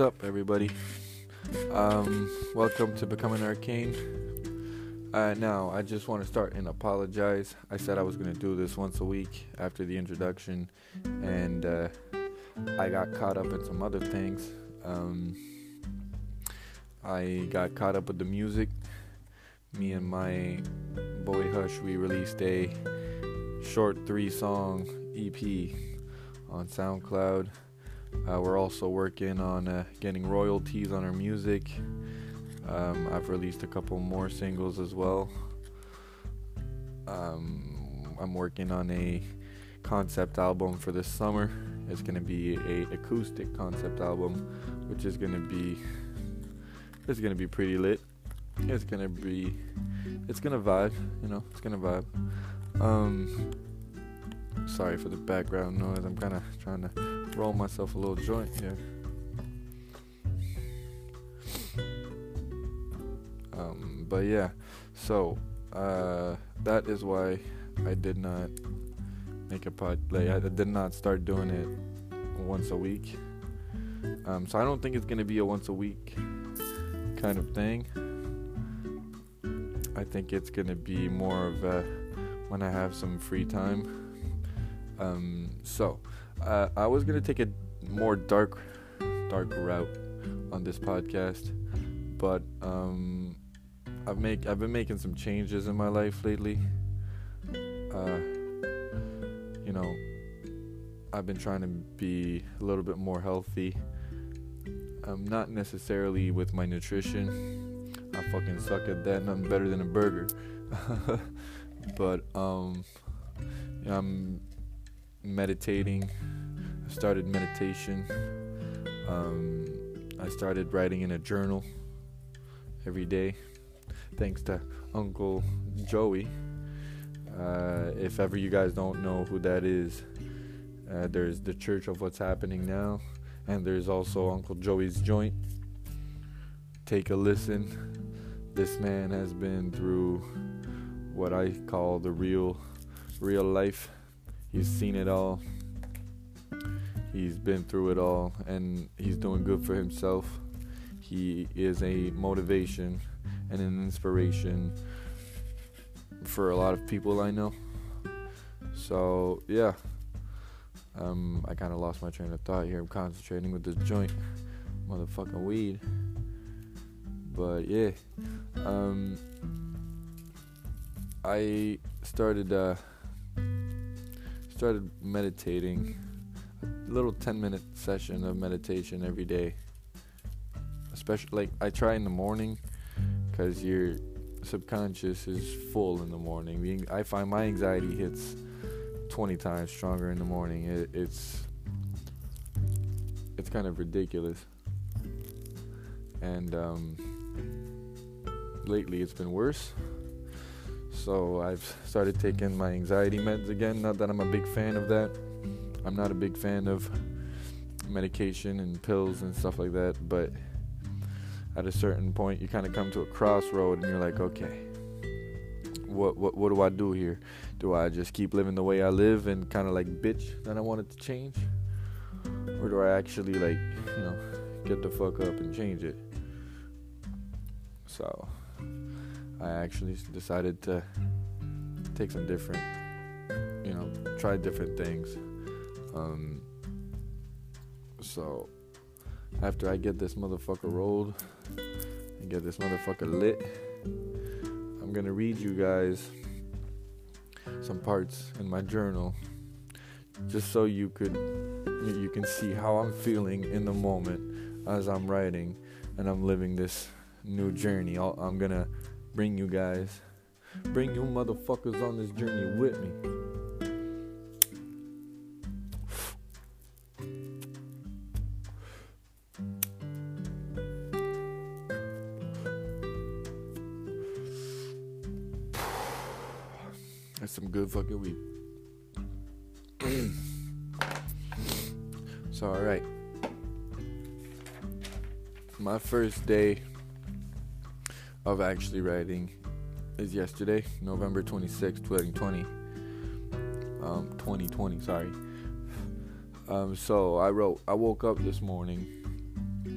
What's up, everybody? Um, welcome to Becoming Arcane. Uh, now, I just want to start and apologize. I said I was going to do this once a week after the introduction, and uh, I got caught up in some other things. Um, I got caught up with the music. Me and my boy Hush, we released a short three song EP on SoundCloud. Uh, we're also working on uh, getting royalties on our music. Um, I've released a couple more singles as well. Um, I'm working on a concept album for this summer. It's gonna be a acoustic concept album, which is gonna be it's gonna be pretty lit. It's gonna be it's gonna vibe, you know. It's gonna vibe. Um, sorry for the background noise. I'm kind of trying to roll myself a little joint here. Um, but yeah, so uh, that is why I did not make a pod. Like I did not start doing it once a week. Um, so I don't think it's gonna be a once a week kind of thing. I think it's gonna be more of a when I have some free time. Um, so uh, I was gonna take a more dark, dark route on this podcast, but um, I've make I've been making some changes in my life lately. Uh, you know, I've been trying to be a little bit more healthy. Um, not necessarily with my nutrition. I fucking suck at that. Nothing better than a burger. but um, I'm meditating. I started meditation. Um, I started writing in a journal every day, thanks to Uncle Joey. Uh, if ever you guys don't know who that is, uh, there's the Church of What's Happening Now, and there's also Uncle Joey's Joint. Take a listen. This man has been through what I call the real, real life. He's seen it all. He's been through it all, and he's doing good for himself. He is a motivation and an inspiration for a lot of people I know. So yeah, um, I kind of lost my train of thought here. I'm concentrating with this joint, motherfucking weed. But yeah, um, I started uh, started meditating. A little 10 minute session of meditation every day. Especially like I try in the morning because your subconscious is full in the morning. I find my anxiety hits 20 times stronger in the morning. It, it's it's kind of ridiculous. And um, lately it's been worse. So I've started taking my anxiety meds again. Not that I'm a big fan of that. I'm not a big fan of medication and pills and stuff like that, but at a certain point you kind of come to a crossroad and you're like, okay, what what what do I do here? Do I just keep living the way I live and kind of like bitch that I wanted to change? Or do I actually like, you know, get the fuck up and change it? So, I actually decided to take some different, you know, try different things. Um, so after I get this motherfucker rolled and get this motherfucker lit, I'm gonna read you guys some parts in my journal just so you could you can see how I'm feeling in the moment as I'm writing and I'm living this new journey. i am gonna bring you guys, bring you motherfuckers on this journey with me. That's some good fucking weed. so, alright. My first day of actually writing is yesterday, November 26, 2020. Um, 2020, sorry. Um, so I wrote, I woke up this morning,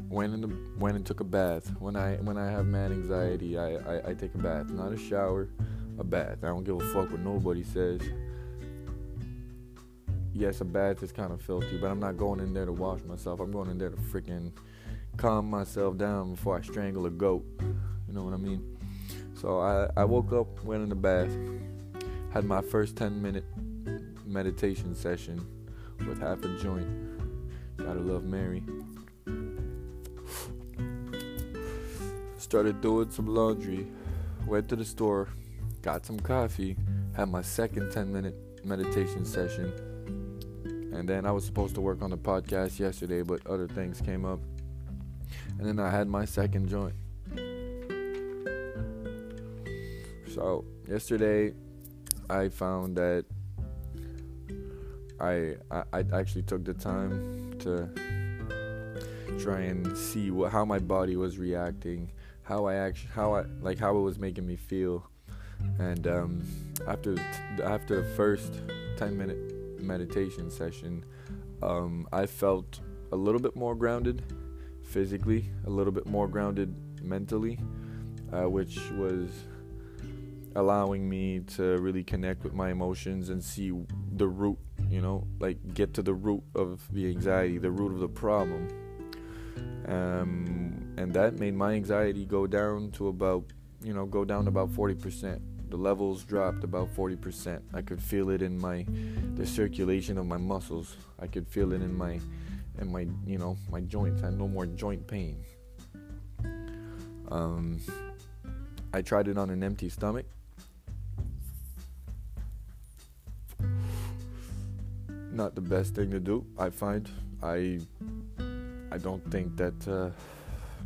went in the went and took a bath. When I when I have mad anxiety, I, I, I take a bath, not a shower, a bath. I don't give a fuck what nobody says. Yes, a bath is kind of filthy, but I'm not going in there to wash myself. I'm going in there to freaking calm myself down before I strangle a goat. You know what I mean? So I, I woke up, went in the bath, had my first 10 minute meditation session with half a joint. Gotta love Mary. Started doing some laundry, went to the store, got some coffee, had my second 10 minute meditation session. And then I was supposed to work on the podcast yesterday, but other things came up. And then I had my second joint. So, yesterday I found that I, I I actually took the time to try and see what how my body was reacting, how I actually how I like how it was making me feel, and um, after after the first ten minute meditation session, um, I felt a little bit more grounded physically, a little bit more grounded mentally, uh, which was allowing me to really connect with my emotions and see the root, you know, like get to the root of the anxiety, the root of the problem. Um, and that made my anxiety go down to about, you know, go down about 40%. The levels dropped about 40%. I could feel it in my, the circulation of my muscles. I could feel it in my, in my, you know, my joints. I had no more joint pain. Um, I tried it on an empty stomach not the best thing to do. I find I I don't think that uh,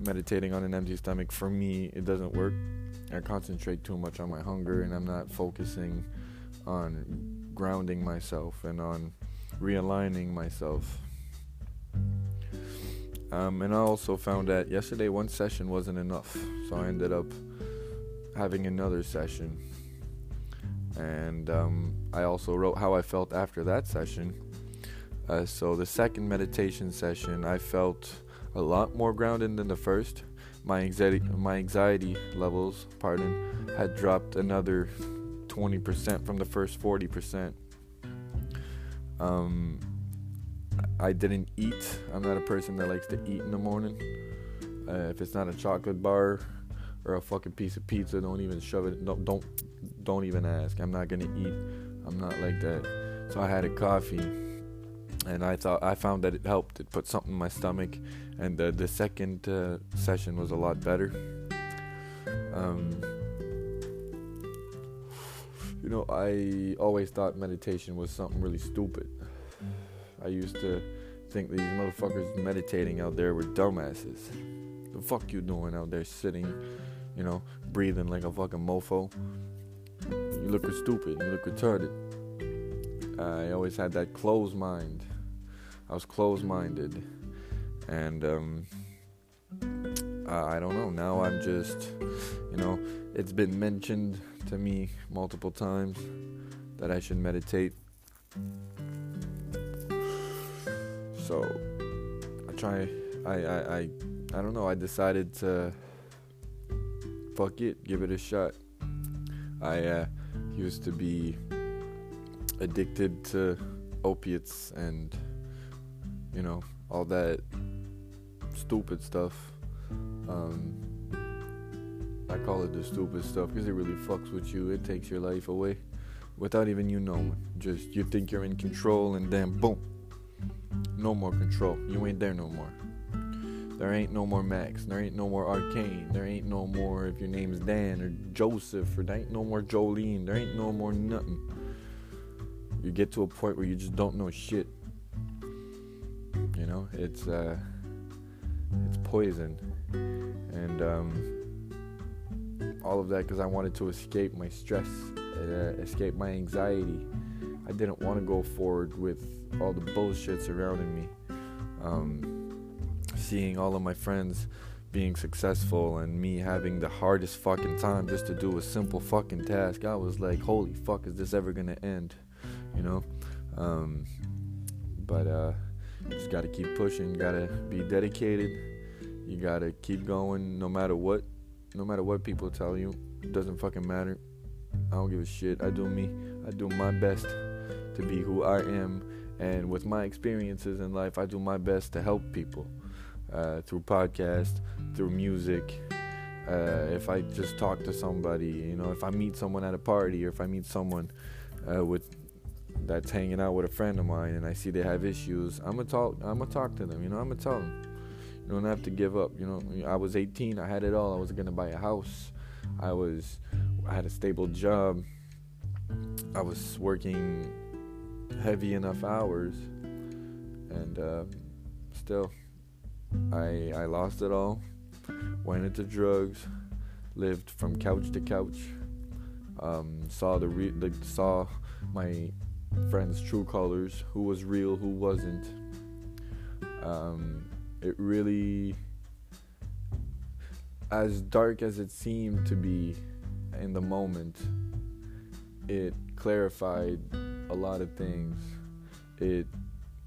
meditating on an empty stomach for me it doesn't work. I concentrate too much on my hunger and I'm not focusing on grounding myself and on realigning myself. Um, and I also found that yesterday one session wasn't enough, so I ended up having another session and um, I also wrote how I felt after that session. Uh, so the second meditation session, I felt a lot more grounded than the first. My anxiety, my anxiety levels, pardon, had dropped another 20% from the first 40%. Um, I didn't eat. I'm not a person that likes to eat in the morning. Uh, if it's not a chocolate bar or a fucking piece of pizza, don't even shove it. Don't don't don't even ask. I'm not gonna eat. I'm not like that. So I had a coffee, and I thought I found that it helped. It put something in my stomach, and the second uh, session was a lot better. Um, you know, I always thought meditation was something really stupid. I used to think these motherfuckers meditating out there were dumbasses. The fuck you doing out there sitting, you know, breathing like a fucking mofo? You look stupid. You look retarded. I always had that closed mind. I was closed minded. And, um, I don't know. Now I'm just, you know, it's been mentioned to me multiple times that I should meditate. So I try. I I I, I don't know. I decided to fuck it, give it a shot. I uh, used to be addicted to opiates and you know all that stupid stuff. Um, I call it the stupid stuff because it really fucks with you. It takes your life away without even you knowing. Just you think you're in control and then boom, no more control. You ain't there no more. There ain't no more Max. There ain't no more Arcane. There ain't no more if your name's Dan or Joseph or there ain't no more Jolene. There ain't no more nothing. You get to a point where you just don't know shit. You know, it's uh it's poison. And um all of that because I wanted to escape my stress, uh, escape my anxiety. I didn't want to go forward with all the bullshit surrounding me. Um, seeing all of my friends being successful and me having the hardest fucking time just to do a simple fucking task, I was like, holy fuck, is this ever gonna end? You know? Um, but uh, just gotta keep pushing, gotta be dedicated, You gotta keep going no matter what. No matter what people tell you. It doesn't fucking matter. I don't give a shit. I do me. I do my best to be who I am. And with my experiences in life, I do my best to help people uh, through podcast, through music. Uh, if I just talk to somebody, you know, if I meet someone at a party or if I meet someone uh, with that's hanging out with a friend of mine and I see they have issues, I'm gonna talk. I'm gonna talk to them. You know, I'm gonna tell them. You don't have to give up. You know, I was 18. I had it all. I was gonna buy a house. I was. I had a stable job. I was working heavy enough hours, and uh, still, I I lost it all. Went into drugs. Lived from couch to couch. Um, saw the, re- saw my friends' true colors, who was real, who wasn't. Um, it really, as dark as it seemed to be in the moment, it clarified a lot of things. It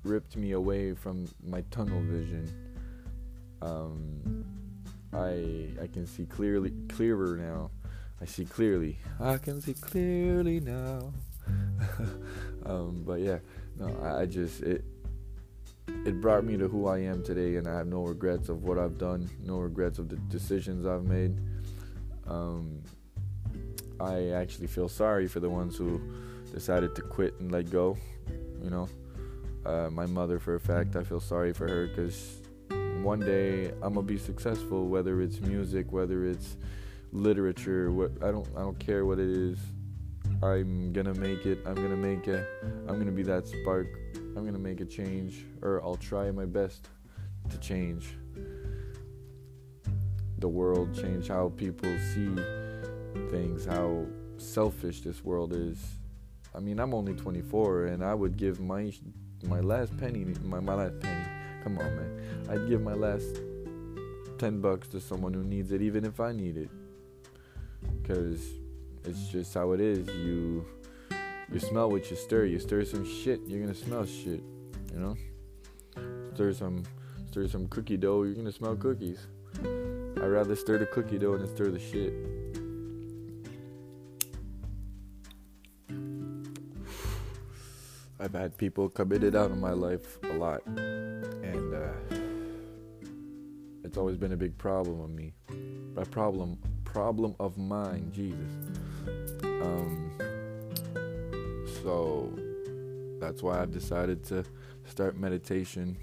ripped me away from my tunnel vision. Um, I I can see clearly clearer now. I see clearly. I can see clearly now. um, but yeah, no, I, I just it it brought me to who I am today, and I have no regrets of what I've done, no regrets of the decisions I've made. Um, I actually feel sorry for the ones who decided to quit and let go. You know, uh, my mother, for a fact, I feel sorry for her because one day I'm gonna be successful, whether it's music, whether it's literature. What I don't, I don't care what it is. I'm gonna make it. I'm gonna make it. I'm gonna be that spark. I'm gonna make a change, or I'll try my best to change the world, change how people see things, how selfish this world is. I mean, I'm only 24, and I would give my my last penny, my my last penny. Come on, man. I'd give my last 10 bucks to someone who needs it, even if I need it, because it's just how it is. You you smell what you stir. You stir some shit, you're gonna smell shit. You know. Stir some stir some cookie dough, you're gonna smell cookies. I'd rather stir the cookie dough than stir the shit. I've had people and out of my life a lot, it's always been a big problem of me. A problem, problem of mine, Jesus. Um, so that's why I've decided to start meditation.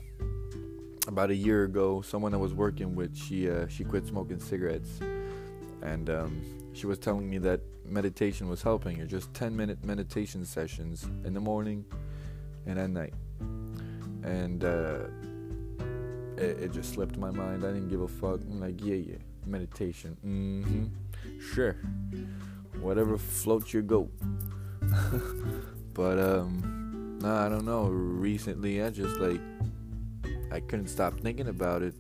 About a year ago, someone I was working with, she uh, she quit smoking cigarettes, and um, she was telling me that meditation was helping her. Just 10 minute meditation sessions in the morning and at night. And uh, it, it, just slipped my mind. I didn't give a fuck. I'm like, yeah, yeah, meditation. Mm-hmm. Sure. Whatever floats your goat. but um, nah, I don't know. Recently, I just like I couldn't stop thinking about it.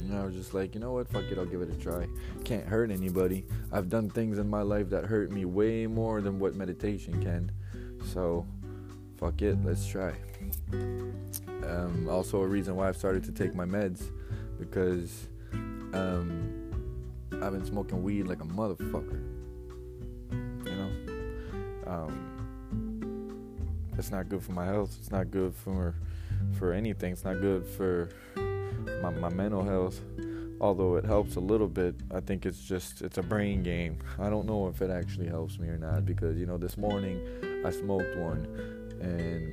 And I was just like, you know what? Fuck it, I'll give it a try. Can't hurt anybody. I've done things in my life that hurt me way more than what meditation can. So, fuck it, let's try. Um, also, a reason why I've started to take my meds because um, I've been smoking weed like a motherfucker. You know, um, it's not good for my health. It's not good for for anything. It's not good for my, my mental health. Although it helps a little bit, I think it's just it's a brain game. I don't know if it actually helps me or not because you know this morning I smoked one and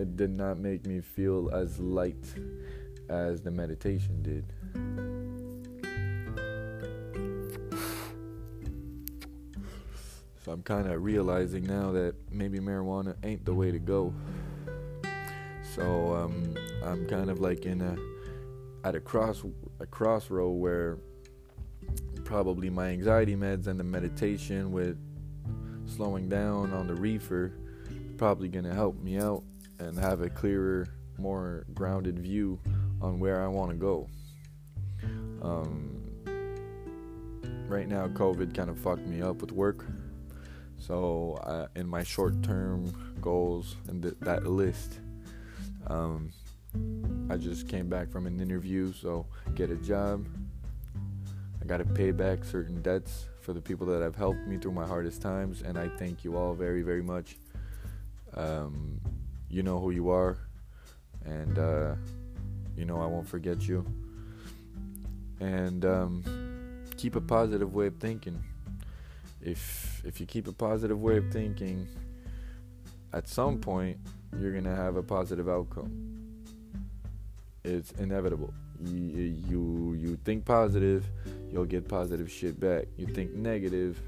it did not make me feel as light as the meditation did. So I'm kind of realizing now that maybe marijuana ain't the way to go. So um, I'm kind of like in a at a cross a crossroad where probably my anxiety meds and the meditation with slowing down on the reefer probably gonna help me out and have a clearer, more grounded view on where I want to go. Um, right now, COVID kind of fucked me up with work. So, uh, in my short term goals and th- that list, um, I just came back from an interview, so get a job. I got to pay back certain debts for the people that have helped me through my hardest times, and I thank you all very, very much. Um, you know who you are, and uh, you know I won't forget you. And um, keep a positive way of thinking. If if you keep a positive way of thinking, at some point you're gonna have a positive outcome. It's inevitable. You, you you think positive, you'll get positive shit back. You think negative,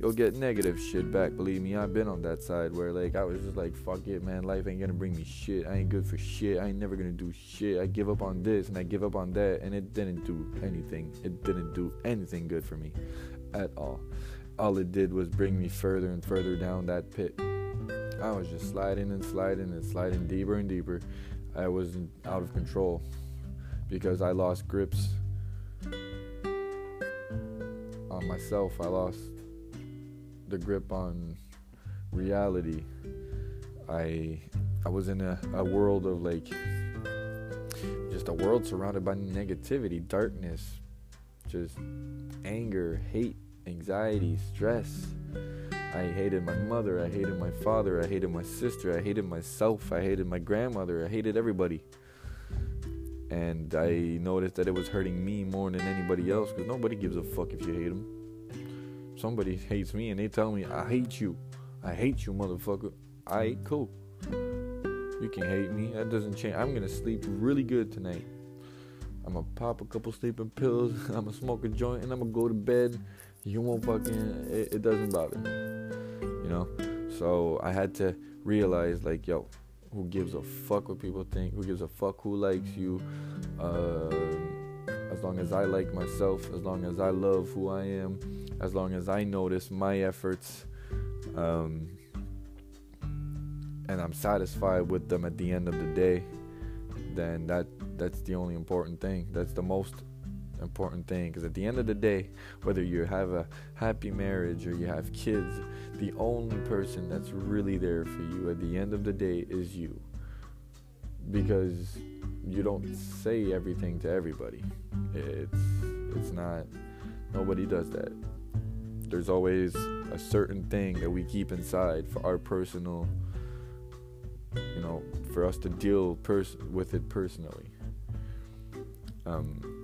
you'll get negative shit back. Believe me, I've been on that side where like I was just like, fuck it, man. Life ain't gonna bring me shit. I ain't good for shit. I ain't never gonna do shit. I give up on this and I give up on that, and it didn't do anything. It didn't do anything good for me at all. All it did was bring me further and further down that pit. I was just sliding and sliding and sliding deeper and deeper. I was out of control because I lost grips on myself. I lost the grip on reality. I I was in a, a world of like just a world surrounded by negativity, darkness, just anger, hate, anxiety, stress I hated my mother, I hated my father, I hated my sister, I hated myself, I hated my grandmother, I hated everybody. And I noticed that it was hurting me more than anybody else because nobody gives a fuck if you hate them. Somebody hates me and they tell me, I hate you. I hate you, motherfucker. I cool. You can hate me. That doesn't change. I'm gonna sleep really good tonight. I'm gonna pop a couple sleeping pills. I'm gonna smoke a joint and I'm gonna go to bed you won't fucking it, it doesn't bother me you know so i had to realize like yo who gives a fuck what people think who gives a fuck who likes you uh, as long as i like myself as long as i love who i am as long as i notice my efforts um, and i'm satisfied with them at the end of the day then that that's the only important thing. That's the most important thing because at the end of the day whether you have a happy marriage or you have kids the only person that's really there for you at the end of the day is you. Because you don't say everything to everybody. It's it's not nobody does that there's always a certain thing that we keep inside for our personal you know for us to deal pers- with it personally um,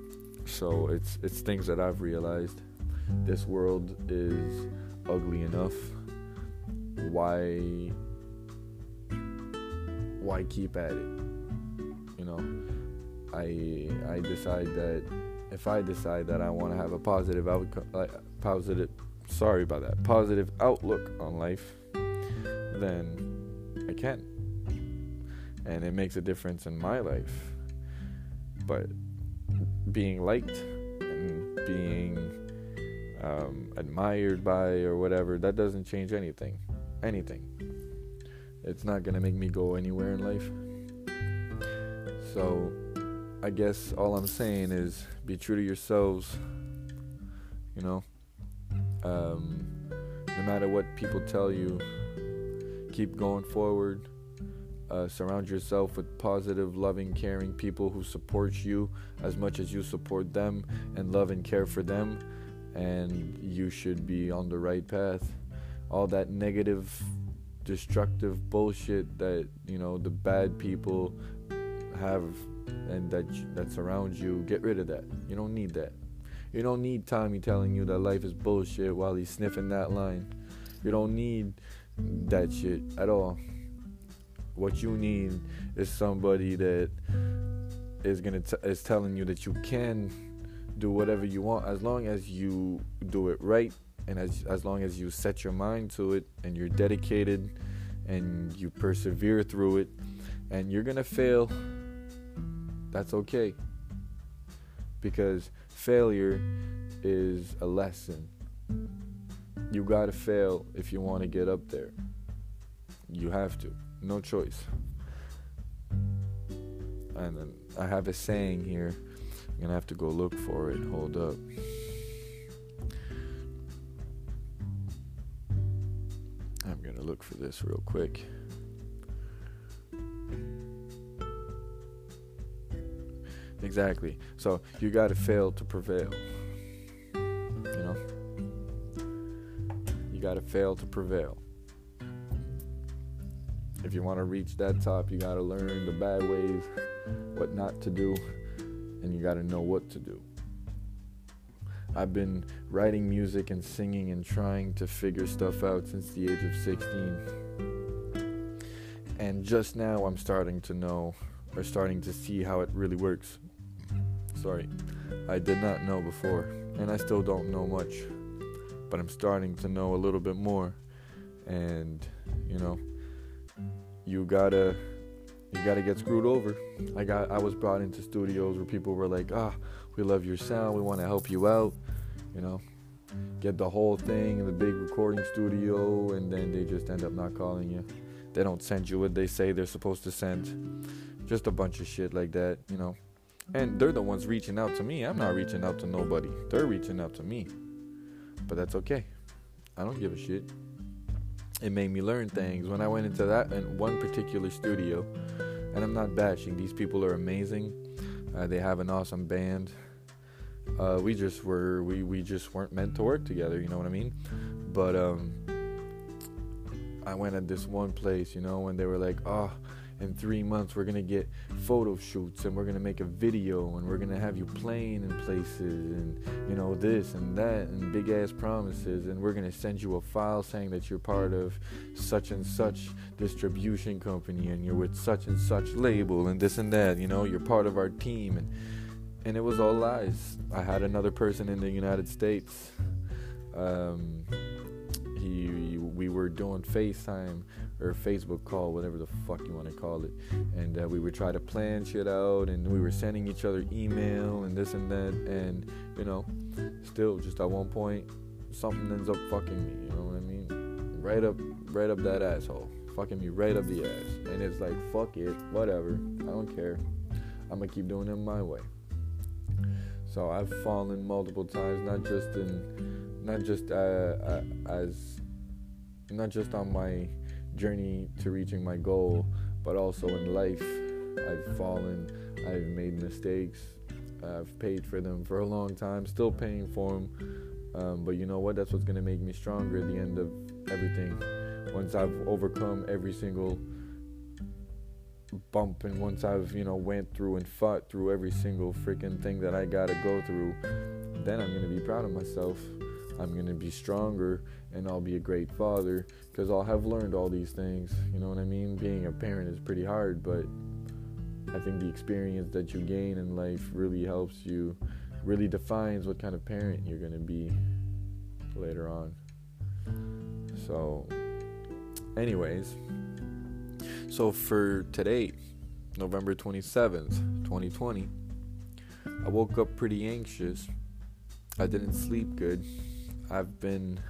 so it's it's things that I've realized. This world is ugly enough. Why why keep at it? You know, I I decide that if I decide that I want to have a positive outcome, like positive, sorry about that, positive outlook on life, then I can, and it makes a difference in my life. But being liked and being um, admired by or whatever, that doesn't change anything. Anything. It's not gonna make me go anywhere in life. So, I guess all I'm saying is be true to yourselves. You know, um, no matter what people tell you, keep going forward. Uh, surround yourself with positive, loving, caring people who support you as much as you support them and love and care for them. And you should be on the right path. All that negative, destructive bullshit that, you know, the bad people have and that that surrounds you, get rid of that. You don't need that. You don't need Tommy telling you that life is bullshit while he's sniffing that line. You don't need that shit at all. What you need is somebody that is gonna t- is telling you that you can do whatever you want as long as you do it right and as as long as you set your mind to it and you're dedicated and you persevere through it and you're gonna fail that's okay because failure is a lesson you gotta fail if you want to get up there you have to no choice. And then I have a saying here. I'm gonna have to go look for it. Hold up. I'm gonna look for this real quick. Exactly. So you got to fail to prevail. You know? You got to fail to prevail. If you want to reach that top, you got to learn the bad ways, what not to do, and you got to know what to do. I've been writing music and singing and trying to figure stuff out since the age of 16. And just now I'm starting to know or starting to see how it really works. Sorry, I did not know before, and I still don't know much, but I'm starting to know a little bit more. And, you know, you gotta you gotta get screwed over. I got I was brought into studios where people were like, ah, we love your sound, we want to help you out, you know, get the whole thing in the big recording studio, and then they just end up not calling you. They don't send you what they say they're supposed to send. Just a bunch of shit like that, you know. And they're the ones reaching out to me. I'm not reaching out to nobody. They're reaching out to me. But that's okay. I don't give a shit it made me learn things. When I went into that in one particular studio, and I'm not bashing, these people are amazing. Uh, they have an awesome band. Uh, we just were we we just weren't meant to work together. You know what I mean? But um, I went at this one place, you know, when they were like, oh in three months we're gonna get photo shoots and we're gonna make a video and we're gonna have you playing in places and you know this and that and big ass promises and we're gonna send you a file saying that you're part of such and such distribution company and you're with such and such label and this and that you know you're part of our team and and it was all lies. I had another person in the united states um, he we were doing facetime or Facebook call, whatever the fuck you want to call it. And uh, we would try to plan shit out, and we were sending each other email and this and that. And you know, still, just at one point, something ends up fucking me. You know what I mean? Right up, right up that asshole, fucking me right up the ass. And it's like, fuck it, whatever. I don't care. I'm gonna keep doing it my way. So I've fallen multiple times, not just in, not just uh, uh, as, not just on my journey to reaching my goal, but also in life. I've fallen, I've made mistakes, I've paid for them for a long time, still paying for them. Um, but you know what? That's what's going to make me stronger at the end of everything. Once I've overcome every single bump and once I've, you know, went through and fought through every single freaking thing that I got to go through, then I'm going to be proud of myself. I'm going to be stronger and I'll be a great father because I'll have learned all these things. You know what I mean? Being a parent is pretty hard, but I think the experience that you gain in life really helps you, really defines what kind of parent you're going to be later on. So, anyways, so for today, November 27th, 2020, I woke up pretty anxious. I didn't sleep good. I've been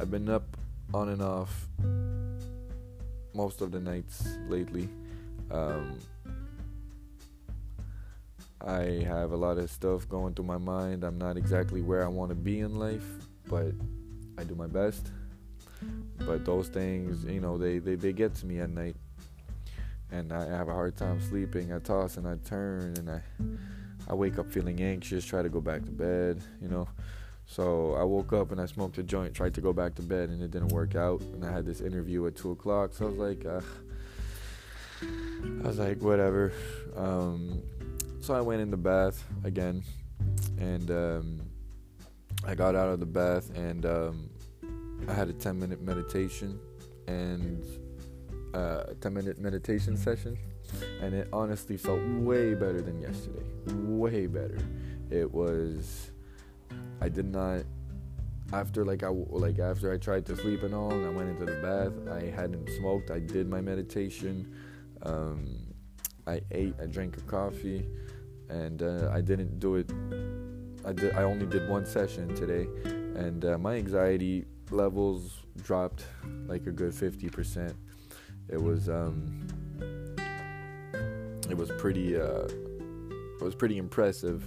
I've been up on and off most of the nights lately. Um, I have a lot of stuff going through my mind. I'm not exactly where I want to be in life, but I do my best. But those things, you know, they, they, they get to me at night. And I have a hard time sleeping. I toss and I turn and I I wake up feeling anxious, try to go back to bed, you know. So I woke up and I smoked a joint, tried to go back to bed, and it didn't work out. And I had this interview at two o'clock, so I was like, uh, I was like, whatever. Um, so I went in the bath again, and um, I got out of the bath, and um, I had a ten minute meditation and uh, a ten minute meditation session, and it honestly felt way better than yesterday. Way better. It was I did not after like I like after I tried to sleep and all, and I went into the bath. I hadn't smoked. I did my meditation. Um, I ate. I drank a coffee, and uh, I didn't do it. I did. I only did one session today, and uh, my anxiety levels dropped like a good 50%. It was um, it was pretty uh, it was pretty impressive.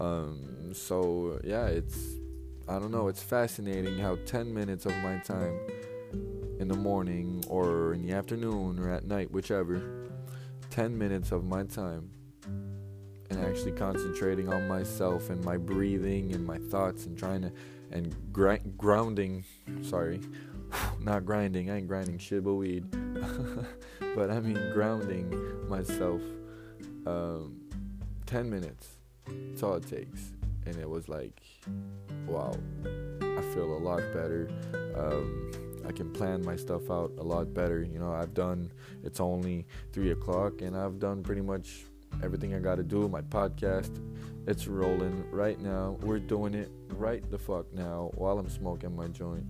Um, so yeah, it's I don't know. It's fascinating how 10 minutes of my time in the morning or in the afternoon or at night, whichever, 10 minutes of my time and actually concentrating on myself and my breathing and my thoughts and trying to and grounding sorry not grinding i ain't grinding shit but weed but i mean grounding myself um, 10 minutes that's all it takes and it was like wow i feel a lot better um, I can plan my stuff out a lot better. You know, I've done, it's only three o'clock, and I've done pretty much everything I got to do. My podcast, it's rolling right now. We're doing it right the fuck now while I'm smoking my joint.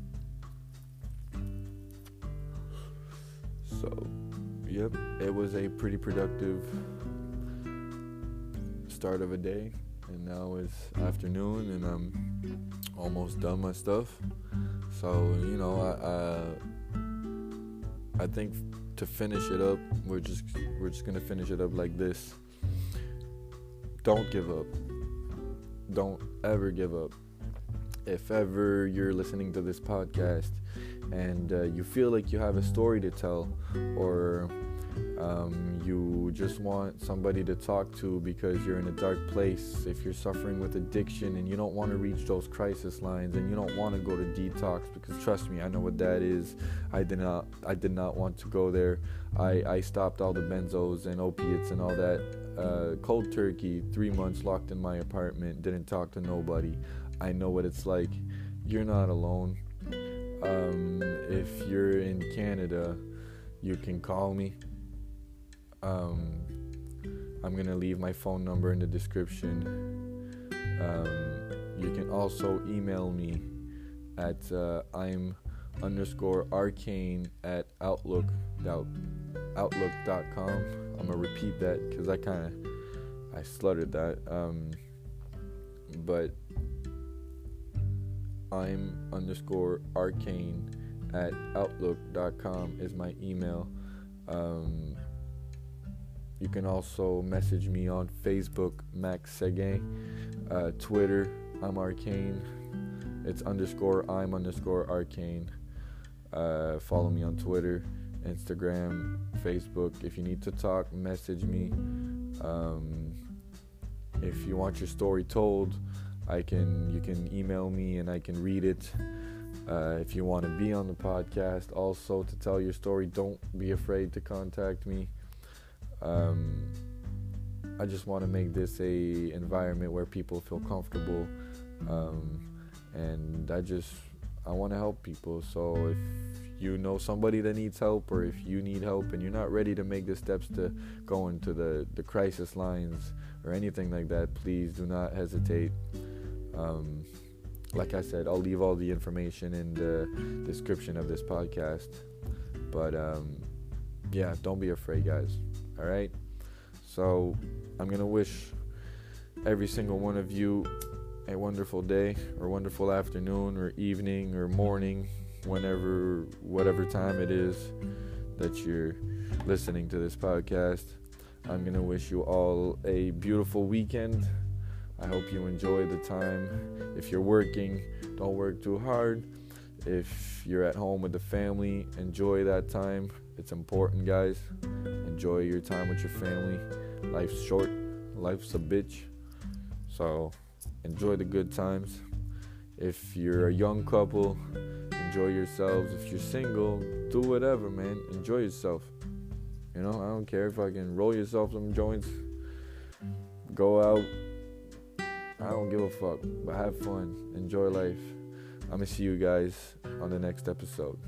So, yep, it was a pretty productive start of a day, and now it's afternoon, and I'm almost done my stuff. So you know, I, I, I think to finish it up, we're just we're just gonna finish it up like this. Don't give up. Don't ever give up. If ever you're listening to this podcast and uh, you feel like you have a story to tell, or um, you just want somebody to talk to because you're in a dark place, if you're suffering with addiction and you don't want to reach those crisis lines and you don't want to go to detox because trust me, I know what that is. I did not I did not want to go there. I, I stopped all the benzos and opiates and all that. Uh, cold turkey, three months locked in my apartment, didn't talk to nobody. I know what it's like. You're not alone. Um, if you're in Canada, you can call me um, I'm gonna leave my phone number in the description. Um, you can also email me at uh, I'm underscore arcane at outlook outlook.com. I'm gonna repeat that because I kind of I sluttered that. Um, but I'm underscore arcane at outlook.com is my email. Um, you can also message me on Facebook, Max Seguin, uh, Twitter, I'm Arcane. It's underscore I'm underscore Arcane. Uh, follow me on Twitter, Instagram, Facebook. If you need to talk, message me. Um, if you want your story told, I can. You can email me and I can read it. Uh, if you want to be on the podcast, also to tell your story, don't be afraid to contact me. Um, I just want to make this a environment where people feel comfortable, um, and I just I want to help people. So if you know somebody that needs help, or if you need help and you're not ready to make the steps to go into the the crisis lines or anything like that, please do not hesitate. Um, like I said, I'll leave all the information in the description of this podcast. But um, yeah, don't be afraid, guys. All right. So I'm to wish every single one of you a wonderful day or wonderful afternoon or evening or morning, whenever, whatever time it is that you're listening to this podcast. I'm going to wish you all a beautiful weekend. I hope you enjoy the time. If you're working, don't work too hard. If you're at home with the family, enjoy that time. It's important, guys. Enjoy your time with your family. Life's short, life's a bitch. So enjoy the good times. If you're a young couple, enjoy yourselves. If you're single, do whatever, man. Enjoy yourself. You know, I don't care if I can roll yourself some joints, go out. I don't give a fuck, but have fun. Enjoy life. I'm gonna see you guys on the next episode.